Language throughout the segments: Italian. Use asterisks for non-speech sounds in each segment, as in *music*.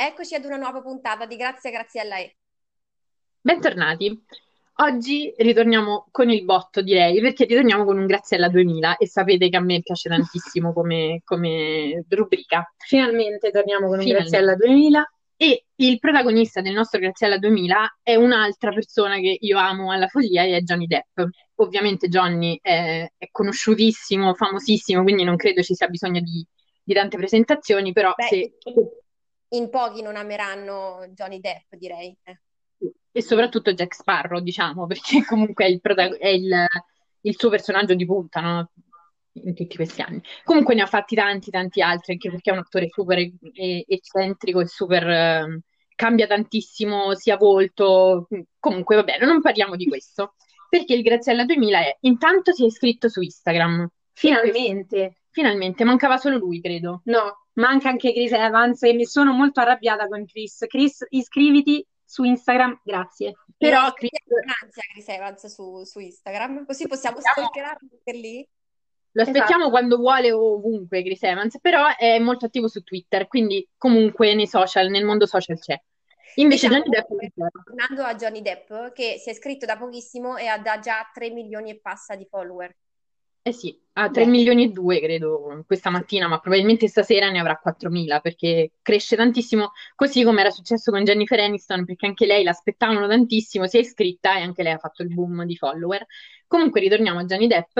Eccoci ad una nuova puntata di Grazie Graziella E. Bentornati. Oggi ritorniamo con il botto, direi, perché ritorniamo con un Graziella 2000 e sapete che a me piace tantissimo come, come rubrica. Finalmente torniamo con un Finalmente. Graziella 2000. E il protagonista del nostro Graziella 2000 è un'altra persona che io amo alla follia e è Johnny Depp. Ovviamente Johnny è, è conosciutissimo, famosissimo, quindi non credo ci sia bisogno di, di tante presentazioni, però Beh, se... in pochi non ameranno Johnny Depp, direi. Eh. e soprattutto Jack Sparrow, diciamo, *laughs* perché comunque è il, prota- è il- il suo personaggio di punta, no? In tutti questi anni. Comunque ne ha fatti tanti, tanti altri, anche perché è un attore super eccentrico e super... ehm, cambia tantissimo sia volto. Comunque, va bene, non parliamo di questo. Perché il Graziella 2000 è... Intanto si è iscritto su Instagram. Finalmente. Finalmente, mancava solo lui, credo. No, manca anche Chris Evans e mi sono molto arrabbiata con Chris. Chris, iscriviti su Instagram, grazie. Però Chris- con ansia Chris Evans su, su Instagram, così possiamo stalkerarlo per lì. Lo aspettiamo Esatto. quando vuole ovunque Chris Evans, però è molto attivo su Twitter, quindi comunque nei social, nel mondo social c'è. Invece Diciamo, Johnny Depp tornando a Johnny Depp, che si è iscritto da pochissimo e ha da già 3 milioni e passa di follower. Eh sì, ha 3 Beh. milioni e 2 credo questa mattina, ma probabilmente stasera ne avrà 4.000 perché cresce tantissimo, così come era successo con Jennifer Aniston, perché anche lei l'aspettavano tantissimo, si è iscritta e anche lei ha fatto il boom di follower. Comunque ritorniamo a Johnny Depp.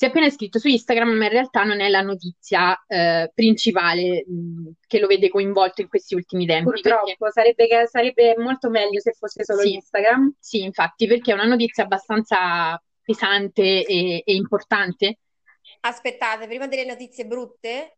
Si è appena iscritto su Instagram, ma in realtà non è la notizia eh, principale mh, che lo vede coinvolto in questi ultimi tempi. perché- Purtroppo sarebbe, che- sarebbe molto meglio se fosse solo Sì. Instagram. Sì, infatti, perché è una notizia abbastanza pesante e, e importante. Aspettate, prima delle notizie brutte,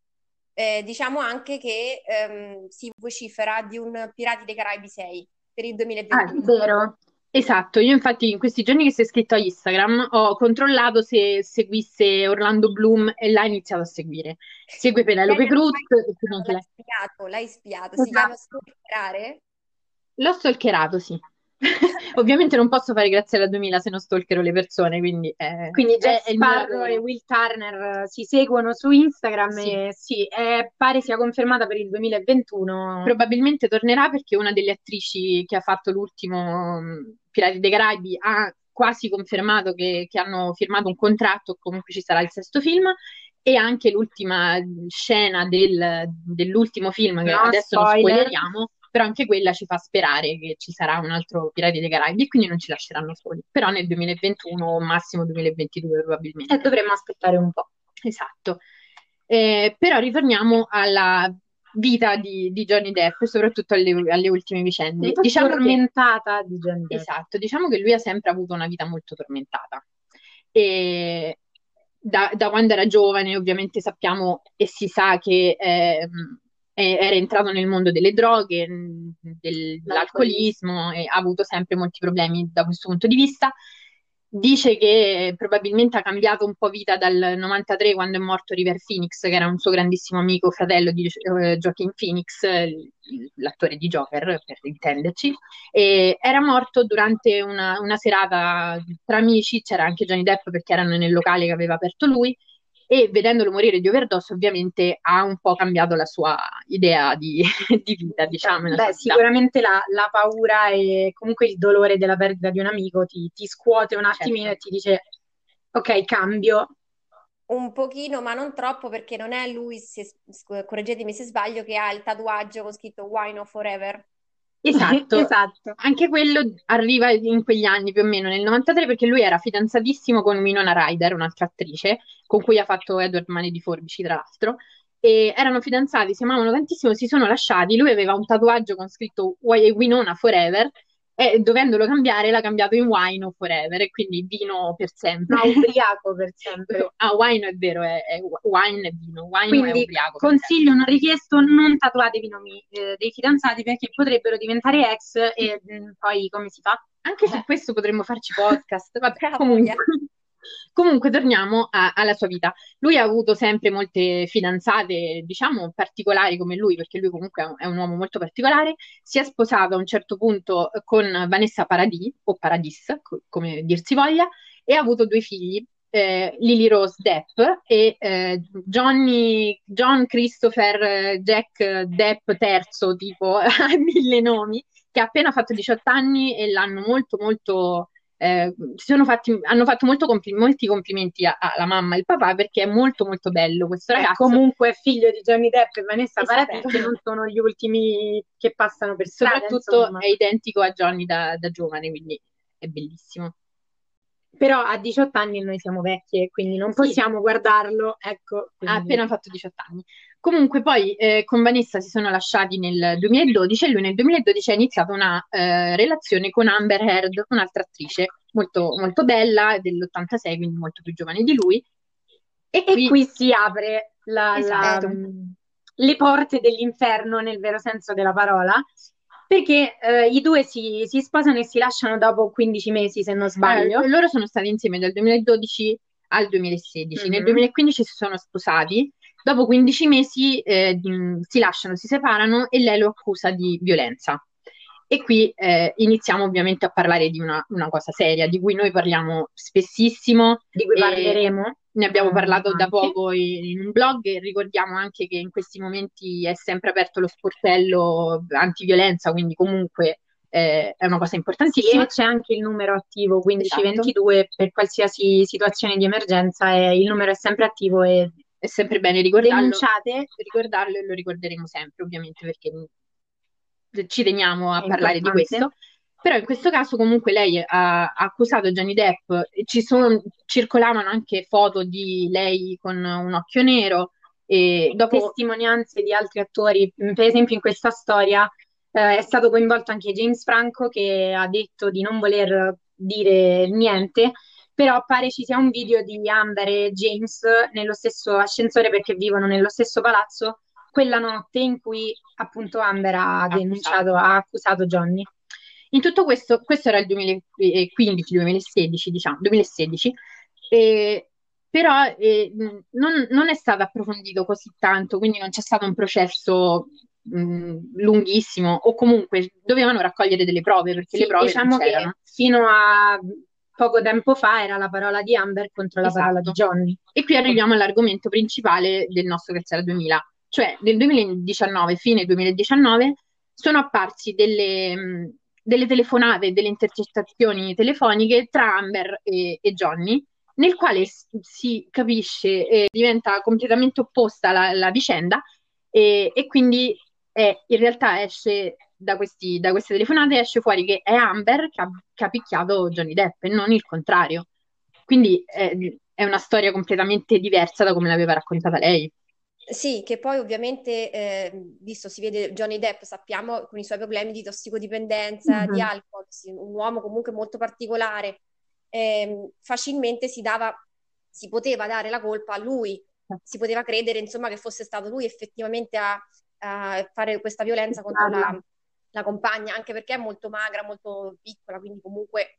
eh, diciamo anche che ehm, si vocifera di un Pirati dei Caraibi 6 per il Ah, 2021. vero. Esatto, io infatti in questi giorni che si è iscritto a Instagram ho controllato se seguisse Orlando Bloom e l'ha iniziato a seguire. Segue Penelope Cruz l'hai spiato, l'hai spiato, si chiama Esatto. stalkerare? L'ho stalkerato, sì. *laughs* Ovviamente non posso fare grazie alla 2000 se non stalkero le persone, quindi è, Quindi mio Sparrow e Will Turner eh, si seguono su Instagram Sì. e sì, eh, pare sia confermata per il 2021. Probabilmente tornerà perché una delle attrici che ha fatto l'ultimo mh, Pirati dei Caraibi ha quasi confermato che, che hanno firmato un contratto, comunque ci sarà il sesto film, e anche l'ultima scena del- dell'ultimo film, che No, adesso non spoiler. spoileriamo, però anche quella ci fa sperare che ci sarà un altro Pirati dei Caraibi e quindi non ci lasceranno soli. Però nel 2021 o massimo 2022 probabilmente. E dovremmo aspettare un po'. Esatto. Eh, però ritorniamo alla vita di, di Johnny Depp, soprattutto alle, alle ultime vicende. Po' Diciamo che, tormentata di Johnny Depp. esatto, diciamo che lui ha sempre avuto una vita molto tormentata. E da, da quando era giovane, ovviamente sappiamo e si sa che ehm, è- era entrato nel mondo delle droghe, mh, dell'alcolismo e ha avuto sempre molti problemi da questo punto di vista. Dice che probabilmente ha cambiato un po' vita dal 93 quando è morto River Phoenix, che era un suo grandissimo amico, fratello di eh, Joaquin Phoenix, eh, l'attore di Joker, per intenderci. E era morto durante una, una serata tra amici, c'era anche Johnny Depp perché erano nel locale che aveva aperto lui e vedendolo morire di overdose ovviamente ha un po' cambiato la sua idea di, *laughs* di vita, diciamo. Beh, sicuramente la, la paura e comunque il dolore della perdita di un amico ti, ti scuote un attimino Certo. e ti dice, ok, cambio. Un pochino, ma non troppo, perché non è lui, se- correggetemi se sbaglio, che ha il tatuaggio con scritto Wine of Forever. Esatto. *laughs* Esatto. Anche quello arriva in quegli anni più o meno, nel 93, perché lui era fidanzatissimo con Winona Ryder, un'altra attrice, con cui ha fatto Edward Mani di Forbici, tra l'altro. E erano fidanzati, si amavano tantissimo, si sono lasciati. Lui aveva un tatuaggio con scritto Wi- Winona Forever e dovendolo cambiare l'ha cambiato in Wine Forever, e quindi vino per sempre. Ma ubriaco per sempre. *laughs* Ah, wine è vero, è, è wine è vino, wine è Quindi ubriaco. per sempre. consiglio non richiesto, non tatuatevi i nomi eh, dei fidanzati perché potrebbero diventare ex e mm, poi come si fa? Anche su questo potremmo farci podcast. *laughs* Vabbè, Bravo, comunque, comunque torniamo a- alla sua vita. Lui ha avuto sempre molte fidanzate, diciamo, particolari come lui, perché lui comunque è un, uomo molto particolare. Si è sposato a un certo punto con Vanessa Paradis, o Paradis, co- come dir si voglia, e ha avuto due figli. eh, Lily Rose Depp e eh, Johnny, John Christopher eh, Jack Depp terzo, tipo *laughs* ha mille nomi, che ha appena fatto 18 anni e l'hanno molto molto eh, fatti, hanno fatto compl- molti complimenti alla mamma e al papà perché è molto molto bello questo ragazzo. comunque è figlio di Johnny Depp e Vanessa Paradis che non sono gli ultimi che passano per strada. Soprattutto insomma. è identico a Johnny da, da giovane, quindi è bellissimo. Però a 18 anni noi siamo vecchie, quindi non possiamo sì. guardarlo. Ecco, quindi... Ha appena fatto 18 anni. Comunque poi eh, con Vanessa si sono lasciati nel 2012 e lui nel 2012 ha iniziato una eh, relazione con Amber Heard, un'altra attrice molto, molto bella, dell'86, quindi molto più giovane di lui. E, e qui... qui, si apre la, esatto. la, le porte dell'inferno nel vero senso della parola, perché eh, i due si, si, sposano e si lasciano dopo 15 mesi, se non sbaglio. Eh, loro sono stati insieme dal 2012 al 2016. Mm-hmm. Nel 2015 si sono sposati Dopo 15 mesi eh, si lasciano, si separano e lei lo accusa di violenza. E qui eh, iniziamo ovviamente a parlare di una, una, cosa seria, di cui noi parliamo spessissimo. Di cui parleremo. Ne abbiamo parlato anche. da poco in, un blog e ricordiamo anche che in questi momenti è sempre aperto lo sportello antiviolenza, quindi comunque eh, è una cosa importantissima. E c'è anche il numero attivo 1522 esatto. per qualsiasi situazione di emergenza, e il numero è sempre attivo e è sempre bene ricordarlo, Denunciate. ricordarlo e lo ricorderemo sempre, ovviamente, perché ci teniamo a è parlare importante. di questo. Però in questo caso comunque lei ha, ha accusato Johnny Depp, ci sono, circolavano anche foto di lei con un occhio nero e dopo testimonianze di altri attori, per esempio in questa storia eh, è stato coinvolto anche James Franco che ha detto di non voler dire niente però pare ci sia un video di Amber e James nello stesso ascensore perché vivono nello stesso palazzo quella notte in cui appunto Amber ha denunciato, ha accusato Johnny. In tutto questo, questo era il 2015-2016, diciamo, 2016, eh, però eh, non, non, è stato approfondito così tanto, quindi non c'è stato un processo mh, lunghissimo, o comunque dovevano raccogliere delle prove, perché sì, le prove diciamo che fino a poco tempo fa era la parola di Amber contro la esatto. parola di Johnny. E qui arriviamo all'argomento principale del nostro Cazzera 2000, cioè nel 2019, fine 2019, sono apparsi delle, delle telefonate, delle intercettazioni telefoniche tra Amber e, e Johnny, nel quale si capisce e diventa completamente opposta la, la vicenda e, e quindi è, in realtà esce da, questi, da, queste telefonate esce fuori che è Amber che ha, che ha picchiato Johnny Depp e non il contrario. Quindi è, è, una storia completamente diversa da come l'aveva raccontata lei. Sì, che poi ovviamente, eh, visto si vede Johnny Depp, sappiamo con i suoi problemi di tossicodipendenza, mm-hmm. di alcol, un uomo comunque molto particolare, eh, facilmente si dava, si poteva dare la colpa a lui, si poteva credere insomma che fosse stato lui effettivamente a, a fare questa violenza contro la, la compagna, anche perché è molto magra, molto piccola, quindi comunque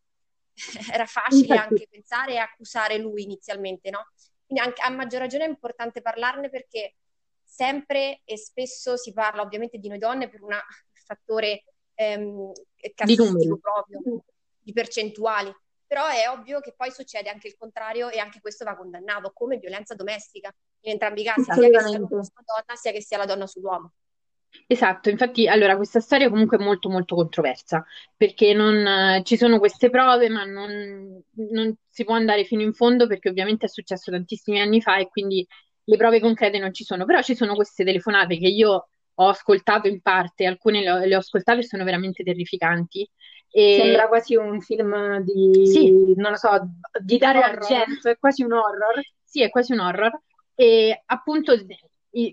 *laughs* era facile anche pensare e accusare lui inizialmente, no? Quindi anche, a maggior ragione è importante parlarne perché sempre e spesso si parla ovviamente di noi donne per un fattore ehm, casistico proprio, di percentuali, però è ovvio che poi succede anche il contrario e anche questo va condannato come violenza domestica. In entrambi i casi, sia che sia sulla donna sia che sia la donna sull'uomo. Esatto, infatti, allora questa storia comunque è molto molto controversa perché non, eh, ci sono queste prove, ma non, non si può andare fino in fondo perché ovviamente è successo tantissimi anni fa e quindi le prove concrete non ci sono, però ci sono queste telefonate che io ho ascoltato in parte, alcune le ho, le ho ascoltate e sono veramente terrificanti. E... Sembra quasi un film di, sì. non lo so, di Dario Argento, è quasi un horror. Sì, è quasi un horror. E appunto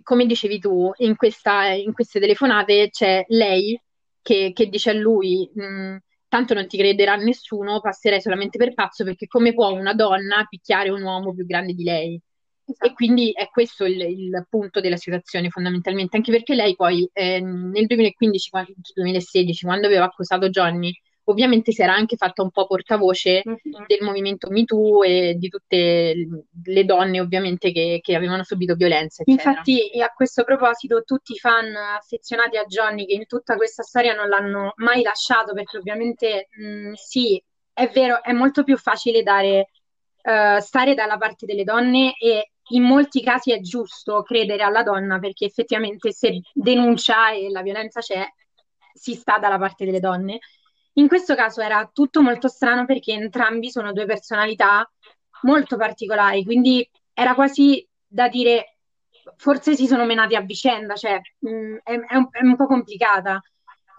come dicevi tu, in, questa, in, queste telefonate c'è lei che, che dice a lui: mm, Tanto non ti crederà nessuno, passerai solamente per pazzo perché come può una donna picchiare un uomo più grande di lei? Esatto. E quindi è questo il, il, punto della situazione fondamentalmente, anche perché lei poi eh, nel 2015-2016, quando aveva accusato Johnny ovviamente si era anche fatta un po' portavoce mm-hmm. del movimento MeToo e di tutte le donne ovviamente che, che avevano subito violenza. Eccetera. Infatti a questo proposito tutti i fan affezionati a Johnny che in tutta questa storia non l'hanno mai lasciato perché ovviamente mh, sì, è vero, è molto più facile dare uh, stare dalla parte delle donne e in molti casi è giusto credere alla donna perché effettivamente se denuncia e la violenza c'è, si sta dalla parte delle donne. In questo caso era tutto molto strano perché entrambi sono due personalità molto particolari, quindi era quasi da dire forse si sono menati a vicenda, cioè mh, mm, è, è, un, è, un, po' complicata.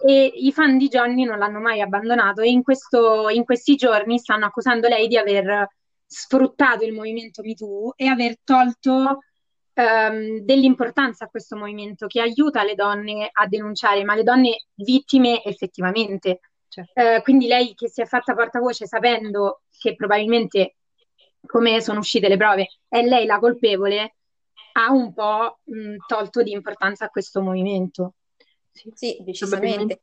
E i fan di Johnny non l'hanno mai abbandonato e in, questo, in questi giorni stanno accusando lei di aver sfruttato il movimento MeToo e aver tolto um, dell'importanza a questo movimento che aiuta le donne a denunciare, ma le donne vittime effettivamente. Certo. Uh, quindi lei che si è fatta portavoce sapendo che probabilmente, come sono uscite le prove, è lei la colpevole, ha un po' mh, tolto di importanza a questo movimento. Sì, sì decisamente.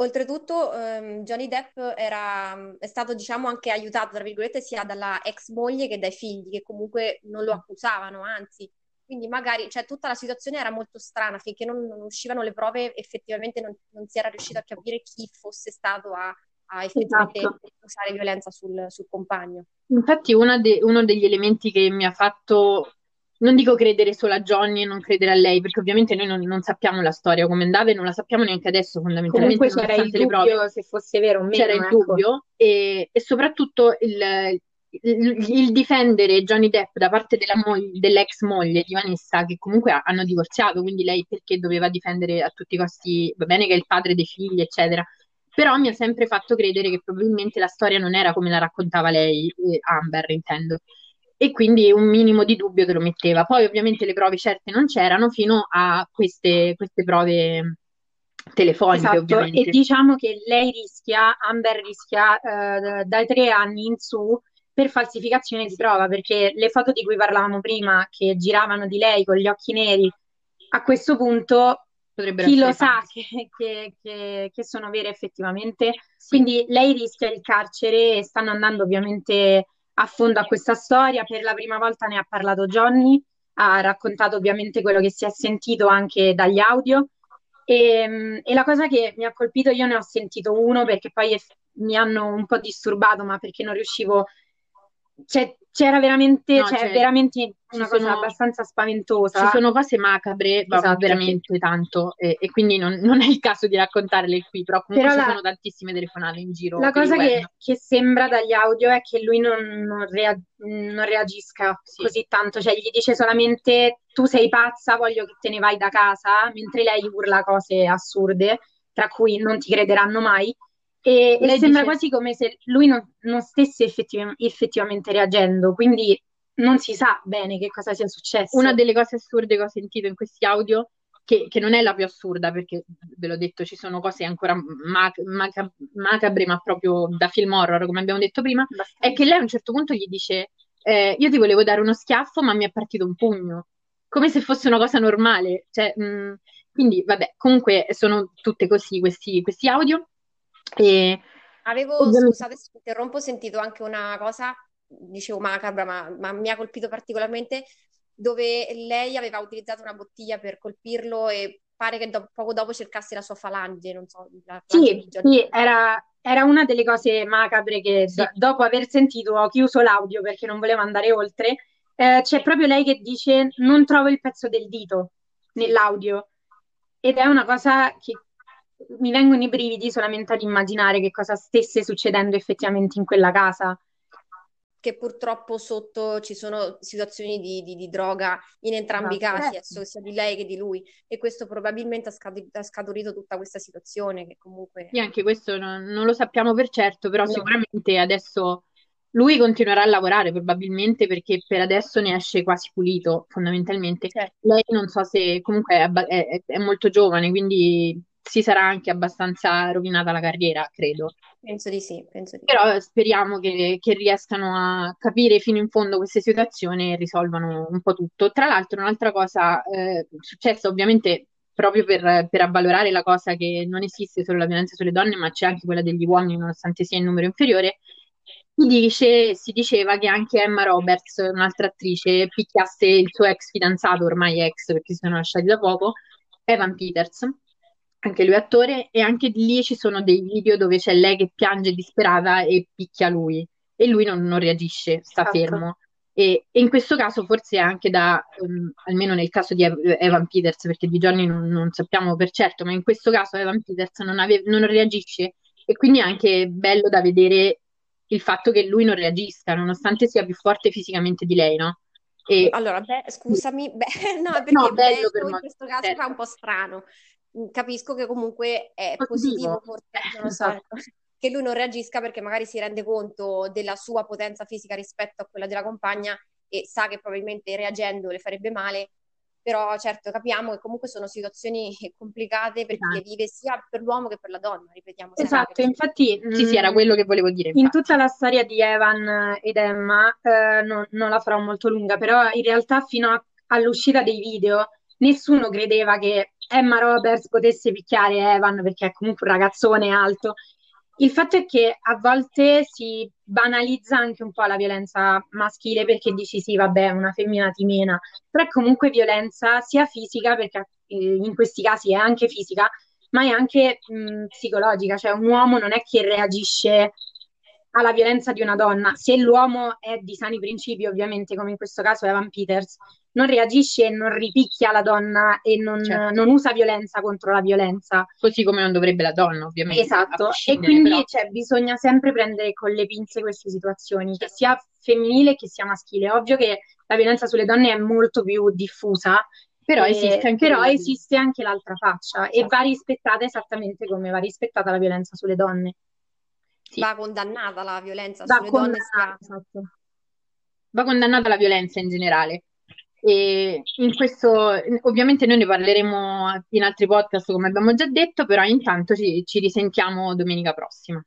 Oltretutto, ehm, Johnny Depp era, è stato, diciamo, anche aiutato, tra virgolette, sia dalla ex moglie che dai figli, che comunque non lo accusavano, anzi. Quindi magari, cioè, tutta la situazione era molto strana, finché non, non uscivano le prove, effettivamente non, non, si era riuscito a capire chi fosse stato a, a effettivamente esatto. usare violenza sul, sul compagno. Infatti, de, uno degli elementi che mi ha fatto non dico credere solo a Johnny e non credere a lei, perché ovviamente noi non, non sappiamo la storia come andava e non la sappiamo neanche adesso fondamentalmente. Comunque c'era il dubbio se fosse vero o meno. C'era il ecco. dubbio e, e soprattutto il, il, il, difendere Johnny Depp da parte della moglie, dell'ex moglie di Vanessa, che comunque hanno divorziato, quindi lei perché doveva difendere a tutti i costi, va bene che è il padre dei figli, eccetera. Però mi ha sempre fatto credere che probabilmente la storia non era come la raccontava lei, eh, Amber intendo e quindi un minimo di dubbio te lo metteva. Poi ovviamente le prove certe non c'erano fino a queste, queste prove telefoniche esatto. ovviamente. E diciamo che lei rischia, Amber rischia eh, dai tre anni in su per falsificazione di prova, perché le foto di cui parlavamo prima, che giravano di lei con gli occhi neri, a questo punto chi lo sa che, che, che, che, sono vere effettivamente. Sì. Quindi lei rischia il carcere e stanno andando ovviamente a fondo a questa storia. Per la prima volta ne ha parlato Johnny, ha raccontato ovviamente quello che si è sentito anche dagli audio. E, ehm, e la cosa che mi ha colpito, io ne ho sentito uno perché poi mi hanno un po' disturbato, ma perché non riuscivo cioè, c'era veramente, no, cioè, veramente una cosa sono, abbastanza spaventosa. Ci sono cose macabre, esatto, veramente tanto, e, e quindi non, non, è il caso di raccontarle qui, però comunque però ci la, sono tantissime telefonate in giro. La cosa che, che, sembra dagli audio è che lui non, non, rea, non reagisca sì. così tanto, cioè gli dice solamente tu sei pazza, voglio che te ne vai da casa, mentre lei urla cose assurde, tra cui non ti crederanno mai. E, e sembra dice... quasi come se lui non, non stesse effettiv- effettivamente reagendo, quindi non si sa bene che cosa sia successo. Una delle cose assurde che ho sentito in questi audio, che, che non è la più assurda, perché ve l'ho detto, ci sono cose ancora mac- mac- macabre, ma proprio da film horror, come abbiamo detto prima, Bastante. è che lei a un certo punto gli dice: eh, Io ti volevo dare uno schiaffo, ma mi è partito un pugno, come se fosse una cosa normale. Cioè, mh, quindi, vabbè, comunque sono tutte così questi, questi audio. E Avevo, ovviamente... scusate se interrompo, sentito anche una cosa, dicevo macabra, ma, ma mi ha colpito particolarmente, dove lei aveva utilizzato una bottiglia per colpirlo e pare che do- poco dopo cercasse la sua falange, non so. La falange sì, sì era, era, una delle cose macabre che sì. do- dopo aver sentito ho chiuso l'audio perché non volevo andare oltre. Eh, c'è proprio lei che dice non trovo il pezzo del dito nell'audio ed è una cosa che mi vengono i brividi solamente ad immaginare che cosa stesse succedendo effettivamente in quella casa. Che purtroppo sotto ci sono situazioni di, di, di droga in entrambi i casi, certo. sia di lei che di lui, e questo probabilmente ha, scad- ha scaturito tutta questa situazione. Che comunque. Sì, anche questo non, non lo sappiamo per certo, però no. sicuramente adesso lui continuerà a lavorare probabilmente perché per adesso ne esce quasi pulito, fondamentalmente. Certo. Lei non so se comunque è, è, è molto giovane, quindi si sarà anche abbastanza rovinata la carriera, credo. Penso di sì, penso di Però speriamo che, che, riescano a capire fino in fondo queste situazioni e risolvano un po' tutto. Tra l'altro, un'altra cosa eh, successa ovviamente proprio per, per, avvalorare la cosa che non esiste solo la violenza sulle donne, ma c'è anche quella degli uomini, nonostante sia in numero inferiore. Si, dice, si diceva che anche Emma Roberts, un'altra attrice, picchiasse il suo ex fidanzato, ormai ex perché si sono lasciati da poco, Evan Peters anche lui attore, e anche lì ci sono dei video dove c'è lei che piange disperata e picchia lui. e lui non, non reagisce, sta Esatto. fermo. E, e in questo caso forse anche da, um, almeno nel caso di Evan Peters, perché di Johnny non, non, sappiamo per certo, ma in questo caso Evan Peters non, ave- non reagisce e quindi è anche bello da vedere il fatto che lui non reagisca, nonostante sia più forte fisicamente di lei, no? E... Allora, beh, scusami, beh, *laughs* no, perché no, bello per in questo caso certo. fa un po' strano. Mm, capisco che comunque è positivo, positivo forse, non lo so, esatto. che lui non reagisca perché magari si rende conto della sua potenza fisica rispetto a quella della compagna e sa che probabilmente reagendo le farebbe male però certo capiamo che comunque sono situazioni *laughs* complicate per chi le esatto. vive sia per l'uomo che per la donna, ripetiamo sempre. Esatto, infatti sì, sì, era mm, quello che volevo dire. Infatti. In tutta la storia di Evan ed Emma, eh, no, non la farò molto lunga, però in realtà fino a, all'uscita dei video nessuno credeva che Emma Roberts potesse picchiare Evan perché è comunque un ragazzone alto. Il fatto è che a volte si banalizza anche un po' la violenza maschile perché dici sì, vabbè, una femmina ti mena, però è comunque violenza sia fisica, perché eh, in questi casi è anche fisica, ma è anche mh, psicologica, cioè un uomo non è che reagisce alla violenza di una donna, se l'uomo è di sani principi, ovviamente, come in questo caso Evan Peters, non reagisce e non ripicchia la donna e non, certo. non, usa violenza contro la violenza. Così come non dovrebbe la donna, ovviamente. Esatto, e quindi cioè, bisogna sempre prendere con le pinze queste situazioni, che sia femminile che sia maschile. Ovvio che la violenza sulle donne è molto più diffusa, però, e, esiste, anche però esiste anche l'altra faccia esatto. e va rispettata esattamente come va rispettata la violenza sulle donne. Sì. Va condannata la violenza va sulle donne. Esatto. Va condannata la violenza in generale. E in questo, ovviamente noi ne parleremo in altri podcast come abbiamo già detto, però intanto ci, ci risentiamo domenica prossima.